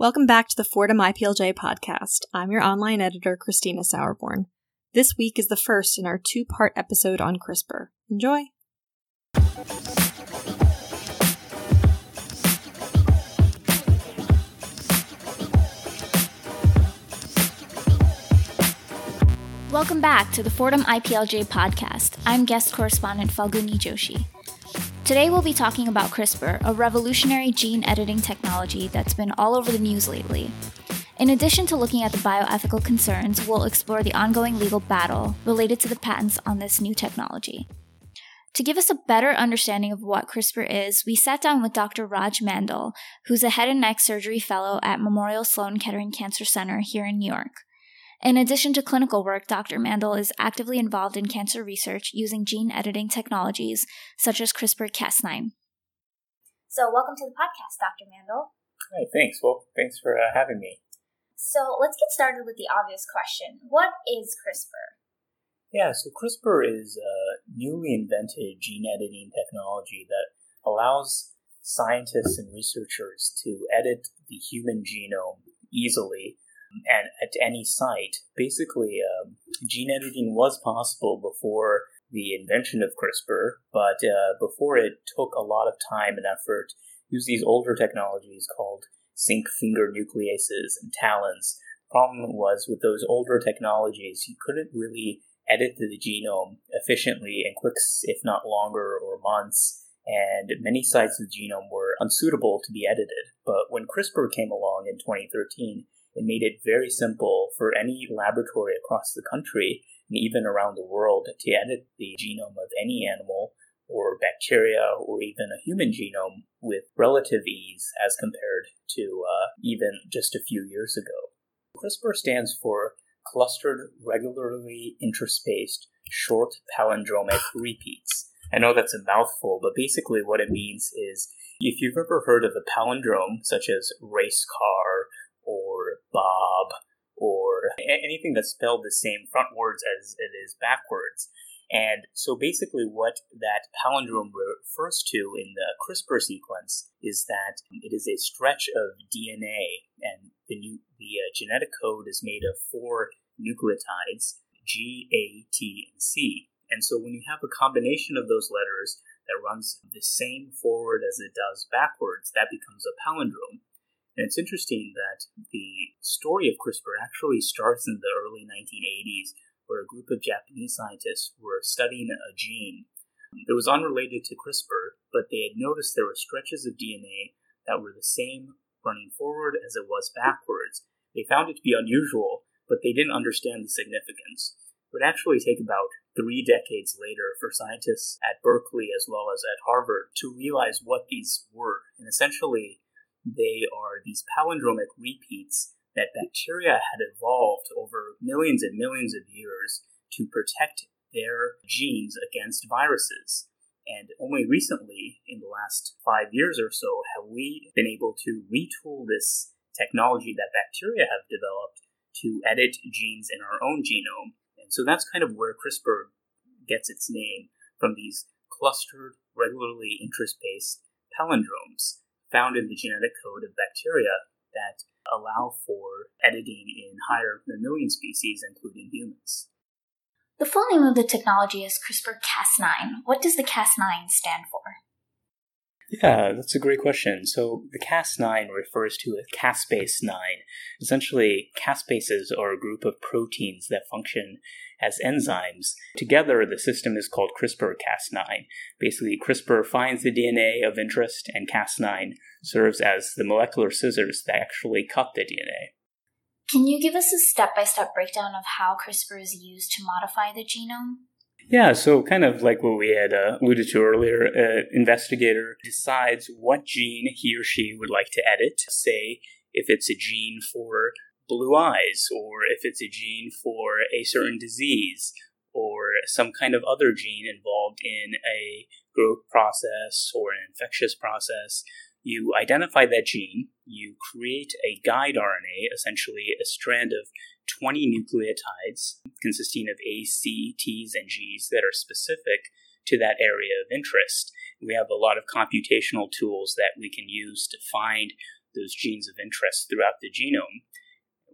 Welcome back to the Fordham IPLJ podcast. I'm your online editor, Christina Sauerborn. This week is the first in our two part episode on CRISPR. Enjoy! Welcome back to the Fordham IPLJ podcast. I'm guest correspondent Falguni Joshi. Today we'll be talking about CRISPR, a revolutionary gene editing technology that's been all over the news lately. In addition to looking at the bioethical concerns, we'll explore the ongoing legal battle related to the patents on this new technology. To give us a better understanding of what CRISPR is, we sat down with Dr. Raj Mandal, who's a head and neck surgery fellow at Memorial Sloan Kettering Cancer Center here in New York. In addition to clinical work, Dr. Mandal is actively involved in cancer research using gene editing technologies such as CRISPR Cas9. So, welcome to the podcast, Dr. Mandal. Hi, thanks. Well, thanks for uh, having me. So, let's get started with the obvious question What is CRISPR? Yeah, so CRISPR is a newly invented gene editing technology that allows scientists and researchers to edit the human genome easily and at any site. Basically, um, gene editing was possible before the invention of CRISPR, but uh, before it took a lot of time and effort. Use these older technologies called zinc finger nucleases and TALENs. Problem was with those older technologies, you couldn't really edit the genome efficiently in quick, if not longer, or months. And many sites of the genome were unsuitable to be edited. But when CRISPR came along in 2013, it made it very simple for any laboratory across the country and even around the world to edit the genome of any animal or bacteria or even a human genome with relative ease as compared to uh, even just a few years ago. CRISPR stands for Clustered Regularly Interspaced Short Palindromic Repeats. I know that's a mouthful, but basically what it means is if you've ever heard of a palindrome, such as race car Bob or anything that's spelled the same frontwards as it is backwards. And so basically, what that palindrome refers to in the CRISPR sequence is that it is a stretch of DNA, and the, new, the uh, genetic code is made of four nucleotides G, A, T, and C. And so when you have a combination of those letters that runs the same forward as it does backwards, that becomes a palindrome. And it's interesting that the story of CRISPR actually starts in the early 1980s, where a group of Japanese scientists were studying a gene. It was unrelated to CRISPR, but they had noticed there were stretches of DNA that were the same running forward as it was backwards. They found it to be unusual, but they didn't understand the significance. It would actually take about three decades later for scientists at Berkeley as well as at Harvard to realize what these were. And essentially, they are these palindromic repeats that bacteria had evolved over millions and millions of years to protect their genes against viruses. And only recently, in the last five years or so, have we been able to retool this technology that bacteria have developed to edit genes in our own genome. And so that's kind of where CRISPR gets its name from these clustered, regularly interspaced palindromes found in the genetic code of bacteria that allow for editing in higher mammalian species, including humans. The full name of the technology is CRISPR Cas9. What does the Cas9 stand for? Yeah, that's a great question. So the Cas9 refers to a caspase 9. Essentially, caspases are a group of proteins that function as enzymes. Together, the system is called CRISPR Cas9. Basically, CRISPR finds the DNA of interest, and Cas9 serves as the molecular scissors that actually cut the DNA. Can you give us a step by step breakdown of how CRISPR is used to modify the genome? Yeah, so kind of like what we had uh, alluded to earlier, an investigator decides what gene he or she would like to edit. Say, if it's a gene for blue eyes, or if it's a gene for a certain disease, or some kind of other gene involved in a growth process or an infectious process. You identify that gene, you create a guide RNA, essentially a strand of 20 nucleotides consisting of A, C, T's, and G's that are specific to that area of interest. We have a lot of computational tools that we can use to find those genes of interest throughout the genome.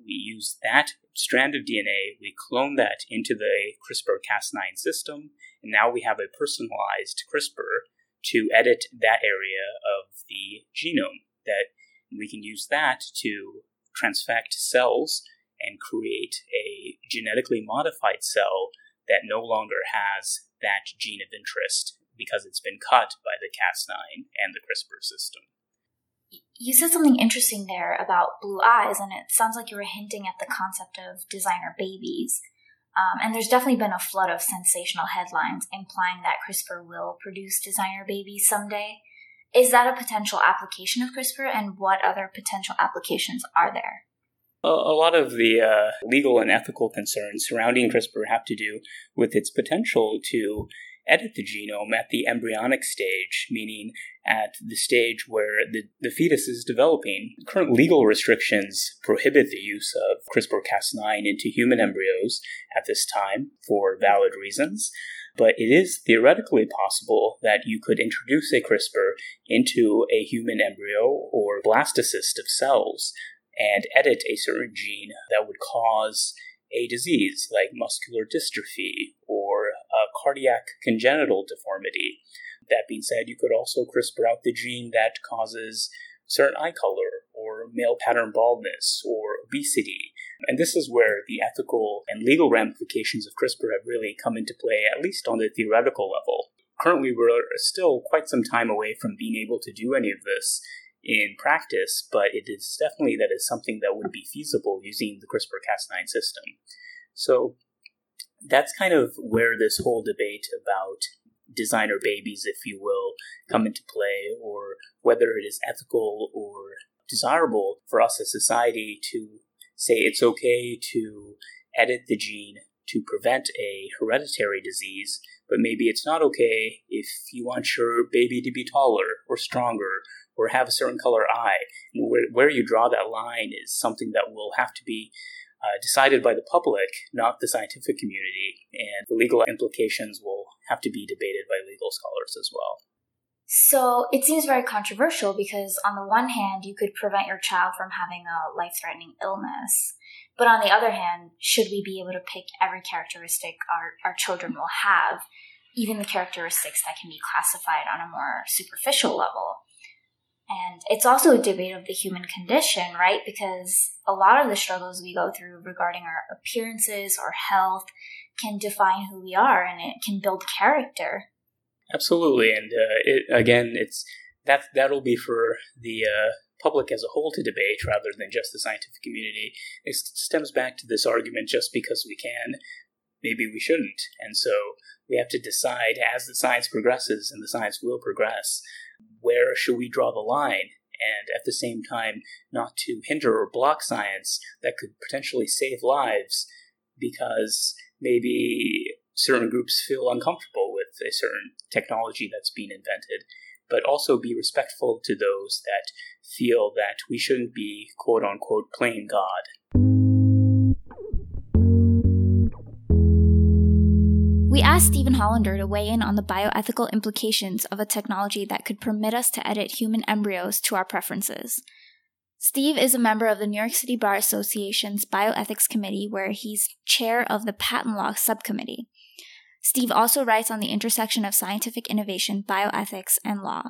We use that strand of DNA, we clone that into the CRISPR Cas9 system, and now we have a personalized CRISPR to edit that area of the genome that we can use that to transfect cells and create a genetically modified cell that no longer has that gene of interest because it's been cut by the Cas9 and the CRISPR system. You said something interesting there about blue eyes, and it sounds like you were hinting at the concept of designer babies. Um, and there's definitely been a flood of sensational headlines implying that CRISPR will produce designer babies someday. Is that a potential application of CRISPR, and what other potential applications are there? A, lot of the uh, legal and ethical concerns surrounding CRISPR have to do with its potential to edit the genome at the embryonic stage, meaning at the stage where the, the fetus is developing. Current legal restrictions prohibit the use of CRISPR Cas9 into human embryos at this time for valid reasons. But it is theoretically possible that you could introduce a CRISPR into a human embryo or blastocyst of cells and edit a certain gene that would cause a disease like muscular dystrophy or a cardiac congenital deformity. That being said, you could also CRISPR out the gene that causes certain eye color or male pattern baldness or obesity. And this is where the ethical and legal ramifications of CRISPR have really come into play, at least on the theoretical level. Currently, we're still quite some time away from being able to do any of this in practice, but it is definitely that is something that would be feasible using the CRISPR Cas9 system. So that's kind of where this whole debate about designer babies, if you will, come into play, or whether it is ethical or desirable for us as society to say it's okay to edit the gene to prevent a hereditary disease, but maybe it's not okay if you want your baby to be taller or stronger or have a certain color eye. And where, where you draw that line is something that will have to be uh, decided by the public, not the scientific community, and the legal implications will have to be debated by legal scholars as well. So it seems very controversial because, on the one hand, you could prevent your child from having a life threatening illness. But on the other hand, should we be able to pick every characteristic our, our children will have, even the characteristics that can be classified on a more superficial level? And it's also a debate of the human condition, right? Because a lot of the struggles we go through regarding our appearances or health can define who we are and it can build character. Absolutely. And uh, it, again, it's that that'll be for the uh, public as a whole to debate rather than just the scientific community. It stems back to this argument just because we can, maybe we shouldn't. And so we have to decide as the science progresses, and the science will progress, where should we draw the line? And at the same time, not to hinder or block science that could potentially save lives because maybe certain groups feel uncomfortable with a certain technology that's being invented, but also be respectful to those that feel that we shouldn't be quote unquote playing God. We asked Stephen Hollander to weigh in on the bioethical implications of a technology that could permit us to edit human embryos to our preferences. Steve is a member of the New York City Bar Association's Bioethics Committee, where he's chair of the Patent Law Subcommittee. Steve also writes on the intersection of scientific innovation, bioethics, and law.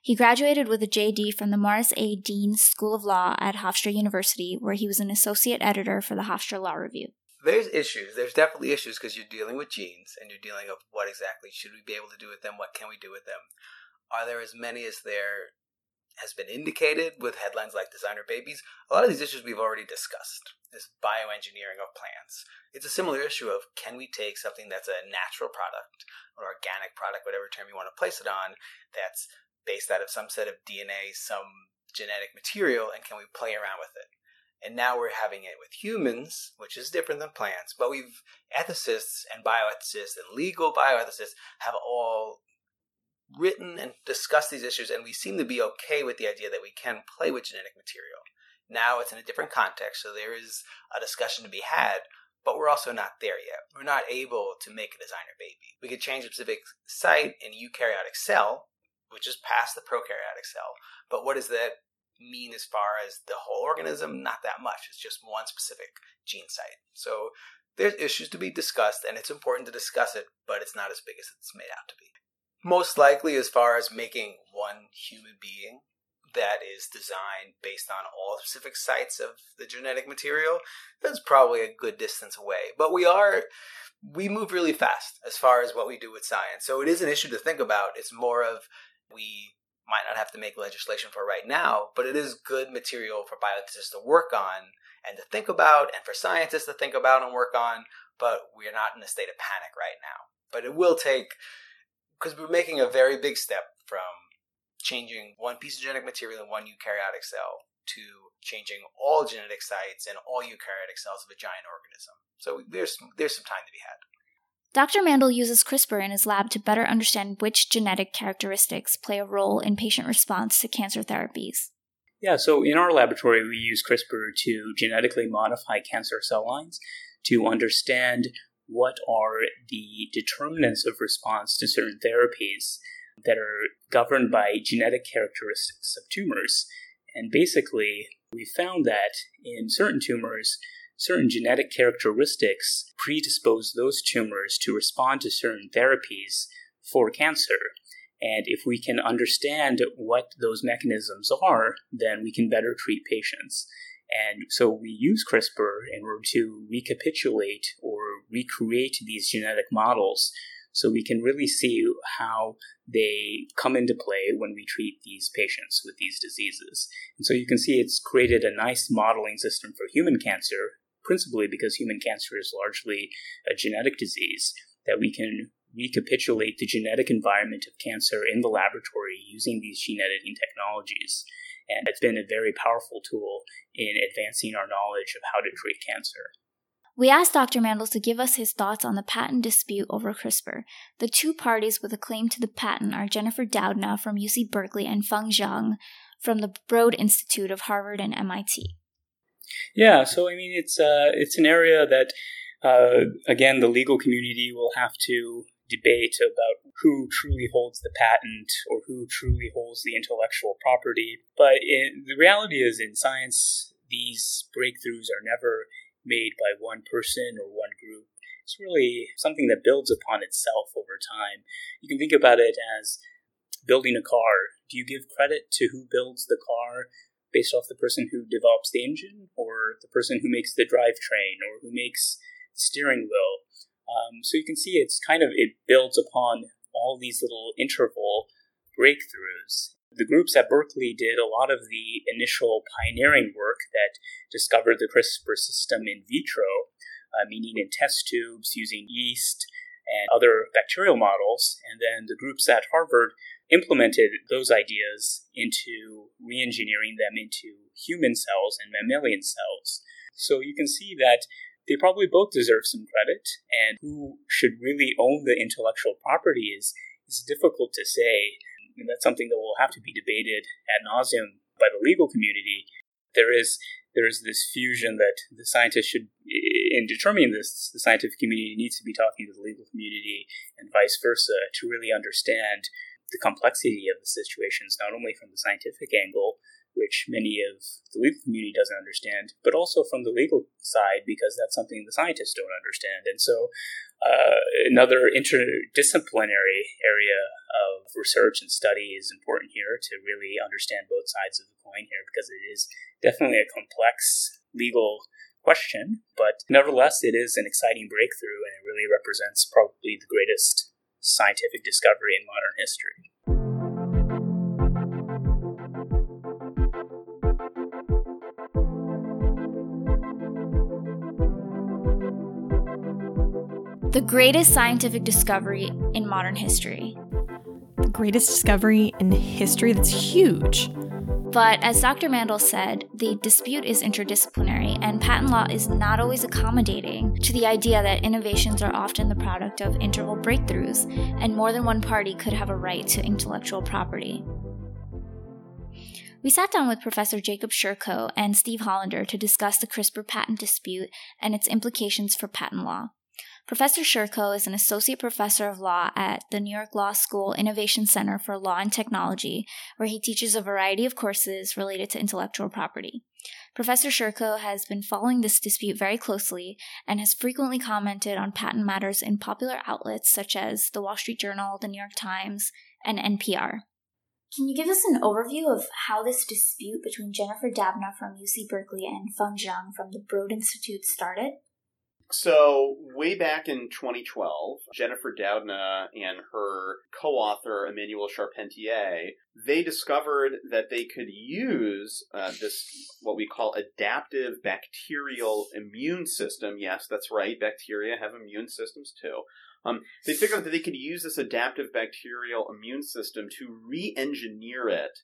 He graduated with a JD from the Maurice A. Deane School of Law at Hofstra University, where he was an associate editor for the Hofstra Law Review there's issues. There's definitely issues because you're dealing with genes and you're dealing with what exactly should we be able to do with them? What can we do with them? Are there as many as there has been indicated with headlines like designer babies? A lot of these issues we've already discussed. This bioengineering of plants. It's a similar issue of can we take something that's a natural product or organic product, whatever term you want to place it on, that's based out of some set of DNA, some genetic material, and can we play around with it? and now we're having it with humans, which is different than plants. But we've ethicists and bioethicists and legal bioethicists have all written and discussed these issues, and we seem to be okay with the idea that we can play with genetic material. Now it's in a different context, so there is a discussion to be had, but we're also not there yet. We're not able to make a designer baby. We could change a specific site in a eukaryotic cell, which is past the prokaryotic cell, but what does that mean as far as the whole organism? Not that much. It's just one specific gene site. So there's issues to be discussed, and it's important to discuss it, but it's not as big as it's made out to be. Most likely, as far as making one human being that is designed based on all specific sites of the genetic material, that's probably a good distance away. But we are we move really fast as far as what we do with science. So it is an issue to think about. It's more of we might not have to make legislation for right now, but it is good material for biologists to work on and to think about and for scientists to think about and work on, but we're not in a state of panic right now. But it will take because we're making a very big step from changing one piece of genetic material in one eukaryotic cell to changing all genetic sites and all eukaryotic cells of a giant organism. So there's there's some time to be had. Dr. Mandal uses CRISPR in his lab to better understand which genetic characteristics play a role in patient response to cancer therapies. Yeah, so in our laboratory, we use CRISPR to genetically modify cancer cell lines to understand what are the determinants of response to certain therapies that are governed by genetic characteristics of tumors. And basically, we found that in certain tumors, certain genetic characteristics predispose those tumors to respond to certain therapies for cancer. And if we can understand what those mechanisms are, then we can better treat patients. And so we use CRISPR in order to recapitulate or recreate these genetic models so we can really see how they come into play when we treat these patients with these diseases. And so you can see it's created a nice modeling system for human cancer, principally because human cancer is largely a genetic disease, that we can recapitulate the genetic environment of cancer in the laboratory using these gene editing technologies. And it's been a very powerful tool in advancing our knowledge of how to treat cancer. We asked Dr. Mandal to give us his thoughts on the patent dispute over CRISPR. The two parties with a claim to the patent are Jennifer Doudna from UC Berkeley and Feng Zhang from the Broad Institute of Harvard and MIT. Yeah, so I mean, it's uh, it's an area that, uh, again, the legal community will have to debate about who truly holds the patent or who truly holds the intellectual property. But in, the reality is, in science, these breakthroughs are never made by one person or one group. It's really something that builds upon itself over time. You can think about it as building a car. Do you give credit to who builds the car based off the person who develops the engine or the person who makes the drivetrain or who makes the steering wheel? Um, so you can see it's kind of, it builds upon all these little interval breakthroughs the groups at Berkeley did a lot of the initial pioneering work that discovered the CRISPR system in vitro, uh, meaning in test tubes using yeast and other bacterial models. And then the groups at Harvard implemented those ideas into re engineering them into human cells and mammalian cells. So you can see that they probably both deserve some credit, and who should really own the intellectual property is, is difficult to say and that's something that will have to be debated ad nauseum by the legal community. There is there is this fusion that the scientists should, in determining this, the scientific community needs to be talking to the legal community and vice versa to really understand the complexity of the situations, not only from the scientific angle, which many of the legal community doesn't understand, but also from the legal side because that's something the scientists don't understand. And so uh, another interdisciplinary area of research and study is important here to really understand both sides of the coin here because it is definitely a complex legal question, but nevertheless, it is an exciting breakthrough and it really represents probably the greatest scientific discovery in modern history. The greatest scientific discovery in modern history. The greatest discovery in history that's huge. But as Dr. Mandal said, the dispute is interdisciplinary, and patent law is not always accommodating to the idea that innovations are often the product of interval breakthroughs, and more than one party could have a right to intellectual property. We sat down with Professor Jacob Sherkow and Steve Hollander to discuss the CRISPR patent dispute and its implications for patent law. Professor Sherkow is an associate professor of law at the New York Law School Innovation Center for Law and Technology, where he teaches a variety of courses related to intellectual property. Professor Sherkow has been following this dispute very closely and has frequently commented on patent matters in popular outlets such as the Wall Street Journal, the New York Times, and NPR. Can you give us an overview of how this dispute between Jennifer Doudna from UC Berkeley and Feng Zhang from the Broad Institute started? So, way back in 2012, Jennifer Doudna and her co-author Emmanuelle Charpentier, they discovered that they could use uh, this what we call adaptive bacterial immune system. Yes, that's right. Bacteria have immune systems too. Um, they figured out that they could use this adaptive bacterial immune system to re-engineer it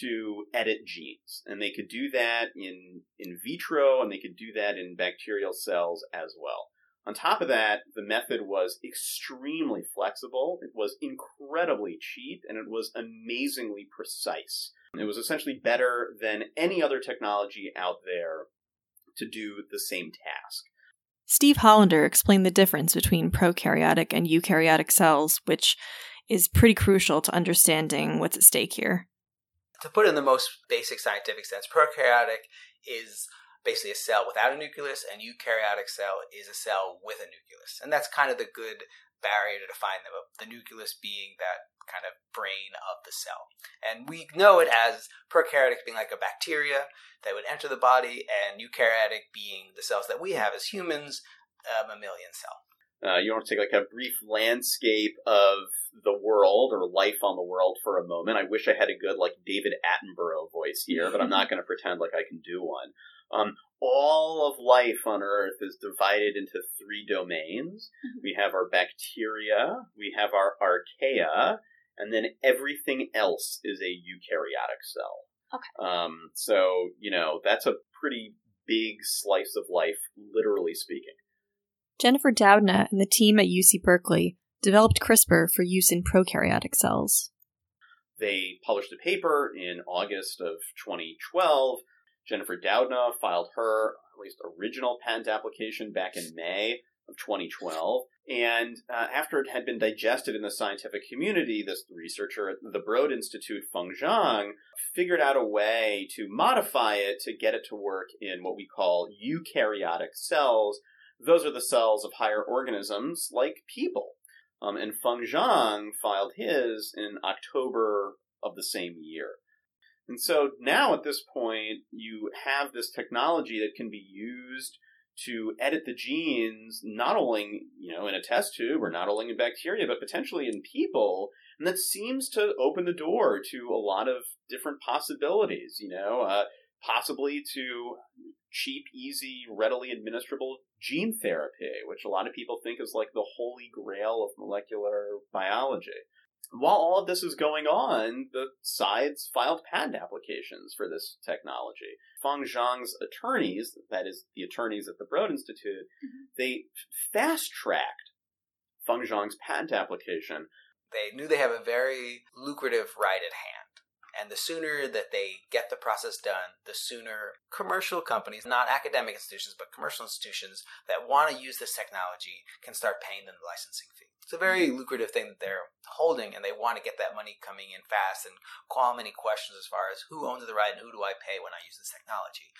to edit genes. And they could do that in in vitro and they could do that in bacterial cells as well. On top of that, the method was extremely flexible, it was incredibly cheap, and it was amazingly precise. It was essentially better than any other technology out there to do the same task. Steve Hollander explained the difference between prokaryotic and eukaryotic cells, which is pretty crucial to understanding what's at stake here. To put in the most basic scientific sense, prokaryotic is basically a cell without a nucleus, and eukaryotic cell is a cell with a nucleus. And that's kind of the good barrier to define them, the nucleus being that kind of brain of the cell. And we know it as prokaryotic being like a bacteria that would enter the body, and eukaryotic being the cells that we have as humans, um, a mammalian cell. Uh, you want to take like a brief landscape of the world or life on the world for a moment. I wish I had a good like David Attenborough voice here, but I'm not going to pretend like I can do one. Um, all of life on Earth is divided into three domains. Mm-hmm. We have our bacteria, we have our archaea, and then everything else is a eukaryotic cell. Okay. Um, so, you know, that's a pretty big slice of life, literally speaking. Jennifer Doudna and the team at UC Berkeley developed CRISPR for use in prokaryotic cells. They published a paper in August of 2012. Jennifer Doudna filed her, at least original patent application back in May of 2012. And uh, after it had been digested in the scientific community, this researcher at the Broad Institute, Feng Zhang, figured out a way to modify it to get it to work in what we call eukaryotic cells. Those are the cells of higher organisms like people. Um, and Feng Zhang filed his in October of the same year. And so now at this point, you have this technology that can be used to edit the genes not only you know in a test tube or not only in bacteria but potentially in people and that seems to open the door to a lot of different possibilities you know uh, possibly to cheap easy readily administrable gene therapy which a lot of people think is like the holy grail of molecular biology while all of this is going on, the sides filed patent applications for this technology. Feng Zhang's attorneys, that is, the attorneys at the Broad Institute, mm-hmm. they fast tracked Feng Zhang's patent application. They knew they have a very lucrative right at hand. And the sooner that they get the process done, the sooner commercial companies, not academic institutions, but commercial institutions that want to use this technology can start paying them the licensing fee. It's a very lucrative thing that they're holding, and they want to get that money coming in fast and call many questions as far as who owns the right and who do I pay when I use this technology.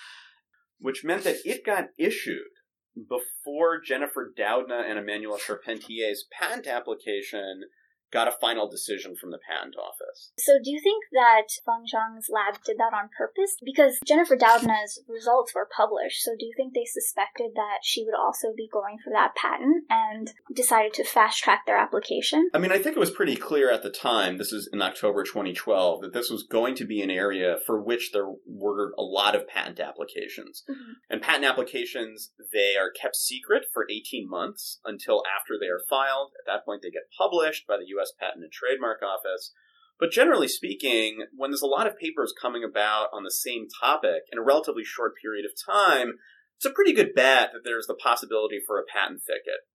Which meant that it got issued before Jennifer Doudna and Emmanuelle Charpentier's patent application got a final decision from the patent office. So, do you think that Feng Zhang's lab did that on purpose? Because Jennifer Doudna's results were published, so do you think they suspected that she would also be going for that patent and decided to fast track their application? I mean, I think it was pretty clear at the time, this is in October 2012, that this was going to be an area for which there were a lot of patent applications. Mm-hmm. And patent applications, they are kept secret for 18 months until after they are filed. At that point, they get published by the U.S. U.S. Patent and Trademark Office. But generally speaking, when there's a lot of papers coming about on the same topic in a relatively short period of time, it's a pretty good bet that there's the possibility for a patent thicket.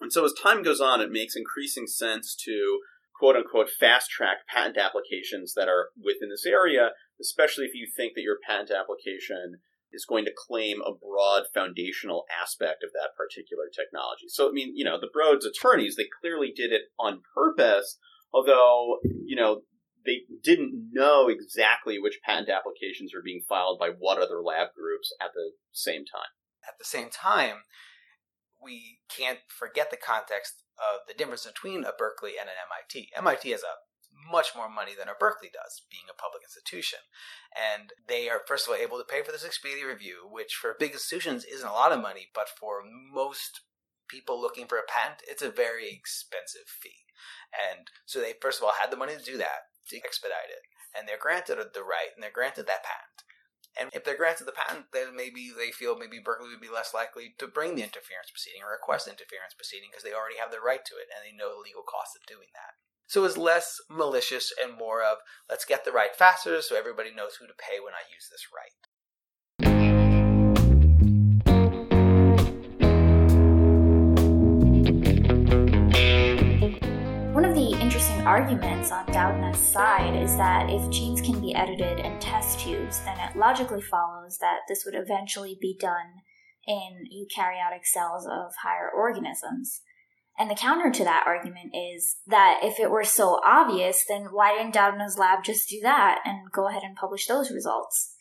And so as time goes on, it makes increasing sense to quote unquote fast track patent applications that are within this area, especially if you think that your patent application is going to claim a broad foundational aspect of that particular technology. So, I mean, you know, the Broad's attorneys, they clearly did it on purpose, although, you know, they didn't know exactly which patent applications were being filed by what other lab groups at the same time. At the same time, we can't forget the context of the difference between a Berkeley and an MIT. MIT has a much more money than a Berkeley does, being a public institution. And they are, first of all, able to pay for this Expedia review, which for big institutions isn't a lot of money, but for most people looking for a patent, it's a very expensive fee. And so they, first of all, had the money to do that, to expedite it. And they're granted the right, and they're granted that patent. And if they're granted the patent, then maybe they feel maybe Berkeley would be less likely to bring the interference proceeding or request interference proceeding because they already have the right to it and they know the legal costs of doing that. So it's less malicious and more of let's get the right faster so everybody knows who to pay when I use this right. One of the interesting arguments on Doudna's side is that if genes can be edited in test tubes, then it logically follows that this would eventually be done in eukaryotic cells of higher organisms. And the counter to that argument is that if it were so obvious, then why didn't Doudna's lab just do that and go ahead and publish those results?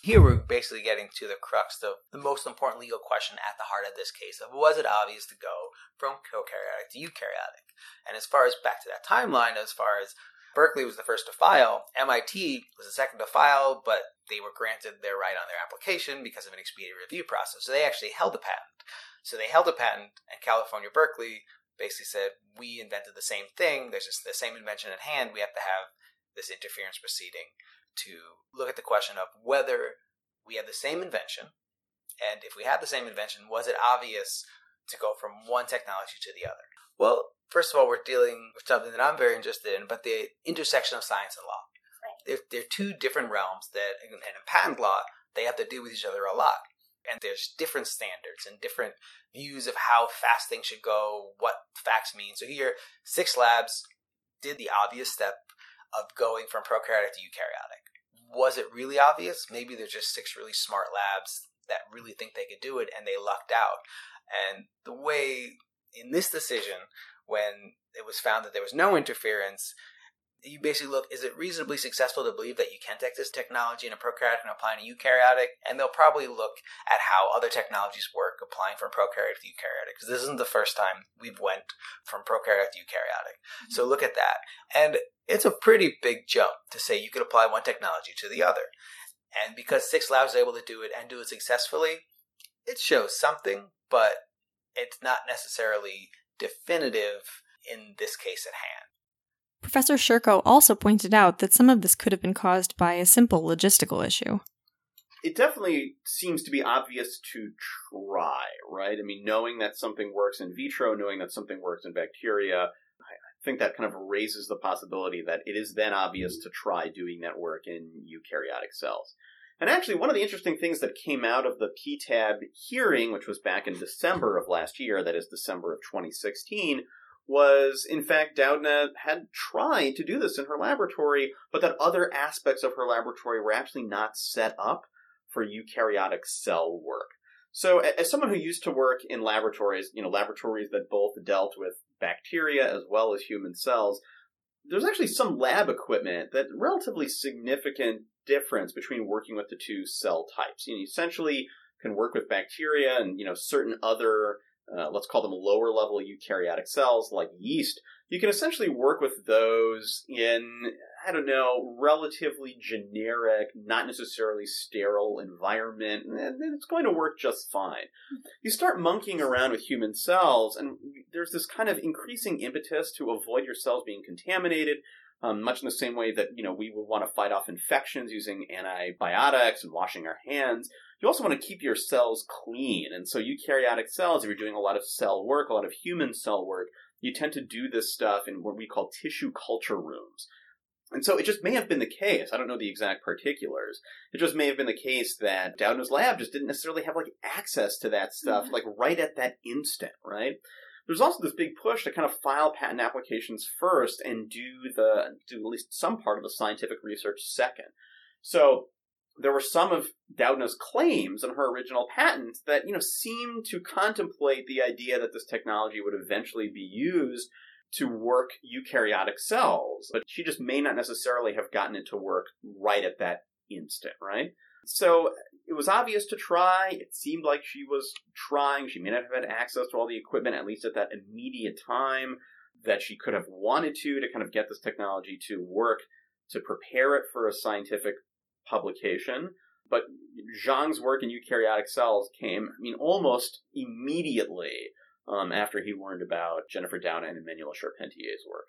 Here we're basically getting to the crux of the most important legal question at the heart of this case of was it obvious to go from prokaryotic to eukaryotic? And as far as back to that timeline, as far as Berkeley was the first to file, MIT was the second to file, but they were granted their right on their application because of an expedited review process. So they actually held the patent. So they held a patent, and California Berkeley basically said, we invented the same thing. There's just the same invention at hand. We have to have this interference proceeding to look at the question of whether we have the same invention. And if we had the same invention, was it obvious to go from one technology to the other? Well, first of all, we're dealing with something that I'm very interested in, but the intersection of science and law. Right. They're, they're two different realms that, and in patent law, they have to do with each other a lot and there's different standards and different views of how fast things should go, what facts mean. So here, Six Labs did the obvious step of going from prokaryotic to eukaryotic. Was it really obvious? Maybe there's just six really smart labs that really think they could do it and they lucked out. And the way in this decision, when it was found that there was no interference, you basically look, is it reasonably successful to believe that you can take this technology in a prokaryotic and apply it in a eukaryotic? And they'll probably look at how other technologies work applying from prokaryotic to eukaryotic, because this isn't the first time we've went from prokaryotic to eukaryotic. Mm-hmm. So look at that. And it's a pretty big jump to say you could apply one technology to the other. And because Six Labs is able to do it and do it successfully, it shows something, but it's not necessarily definitive in this case at hand. Professor Sherkow also pointed out that some of this could have been caused by a simple logistical issue. It definitely seems to be obvious to try, right? I mean, knowing that something works in vitro, knowing that something works in bacteria, I think that kind of raises the possibility that it is then obvious to try doing that work in eukaryotic cells. And actually, one of the interesting things that came out of the PTAB hearing, which was back in December of last year, that is December of 2016, was in fact Doudna had tried to do this in her laboratory, but that other aspects of her laboratory were actually not set up for eukaryotic cell work. So, as someone who used to work in laboratories, you know, laboratories that both dealt with bacteria as well as human cells, there's actually some lab equipment that relatively significant difference between working with the two cell types. You know, essentially can work with bacteria and you know certain other uh, let's call them lower level eukaryotic cells like yeast, you can essentially work with those in, I don't know, relatively generic, not necessarily sterile environment, and it's going to work just fine. You start monkeying around with human cells, and there's this kind of increasing impetus to avoid your cells being contaminated. Um, much in the same way that you know we would want to fight off infections using antibiotics and washing our hands you also want to keep your cells clean. And so eukaryotic cells, if you're doing a lot of cell work, a lot of human cell work, you tend to do this stuff in what we call tissue culture rooms. And so it just may have been the case. I don't know the exact particulars. It just may have been the case that Doudna's lab just didn't necessarily have like access to that stuff mm-hmm. like right at that instant, right? There's also this big push to kind of file patent applications first and do the do at least some part of the scientific research second. So there were some of Doudna's claims in her original patent that, you know, seemed to contemplate the idea that this technology would eventually be used to work eukaryotic cells, but she just may not necessarily have gotten it to work right at that instant, right? So it was obvious to try. It seemed like she was trying. She may not have had access to all the equipment, at least at that immediate time, that she could have wanted to, to kind of get this technology to work, to prepare it for a scientific publication. But Zhang's work in eukaryotic cells came, I mean, almost immediately um, after he learned about Jennifer Doudna and Emmanuelle Charpentier's work.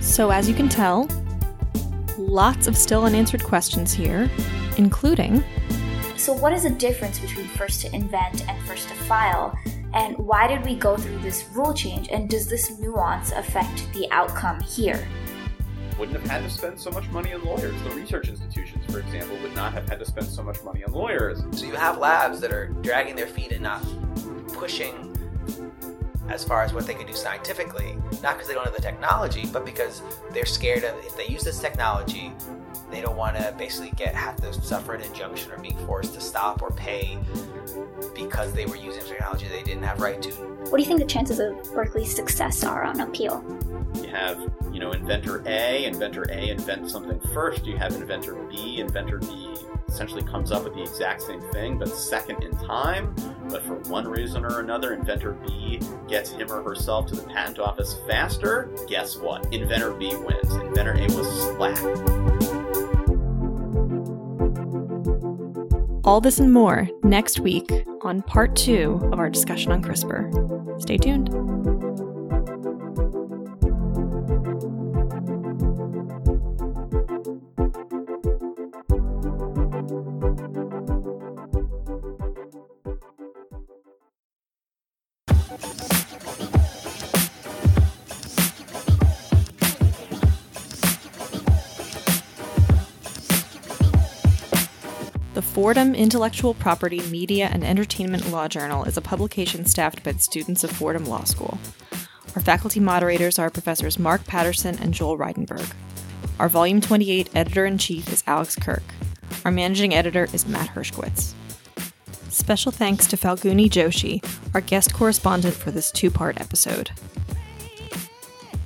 So, as you can tell, lots of still unanswered questions here, including So, what is the difference between first to invent and first to file? And why did we go through this rule change? And does this nuance affect the outcome here? Wouldn't have had to spend so much money on lawyers. The research institutions, for example, would not have had to spend so much money on lawyers. So you have labs that are dragging their feet and not pushing as far as what they can do scientifically, not because they don't have the technology, but because they're scared of if they use this technology, they don't want to basically get have to suffer an injunction or being forced to stop or pay because they were using technology they didn't have right to. What do you think the chances of Berkeley's success are on appeal? You have, you know, inventor A, inventor A invents something first. You have inventor B, inventor B essentially comes up with the exact same thing, but second in time. But for one reason or another, inventor B gets him or herself to the patent office faster. Guess what? Inventor B wins. Inventor A was slack. all this and more next week on part two of our discussion on CRISPR. Stay tuned. Fordham Intellectual Property, Media, and Entertainment Law Journal is a publication staffed by the students of Fordham Law School. Our faculty moderators are Professors Mark Patterson and Joel Reidenberg. Our Volume 28 editor in chief is Alex Kirk. Our managing editor is Matt Hershkowitz. Special thanks to Falguni Joshi, our guest correspondent for this two part episode.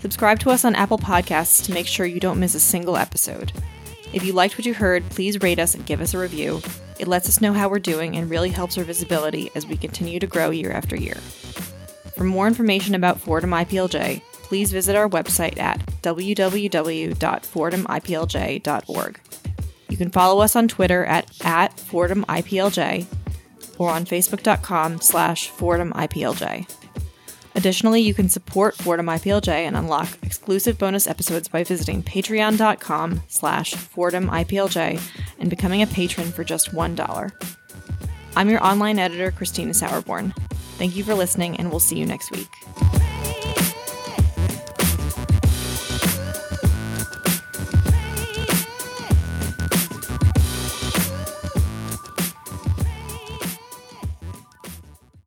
Subscribe to us on Apple Podcasts to make sure you don't miss a single episode. If you liked what you heard, please rate us and give us a review. It lets us know how we're doing and really helps our visibility as we continue to grow year after year. For more information about Fordham IPLJ, please visit our website at www.fordhamiplj.org. You can follow us on Twitter at, at FordhamIPLJ or on Facebook.com slash FordhamIPLJ. Additionally, you can support Fordham IPLJ and unlock exclusive bonus episodes by visiting patreon.com slash Fordham IPLJ and becoming a patron for just $1. I'm your online editor, Christina Sauerborn. Thank you for listening, and we'll see you next week.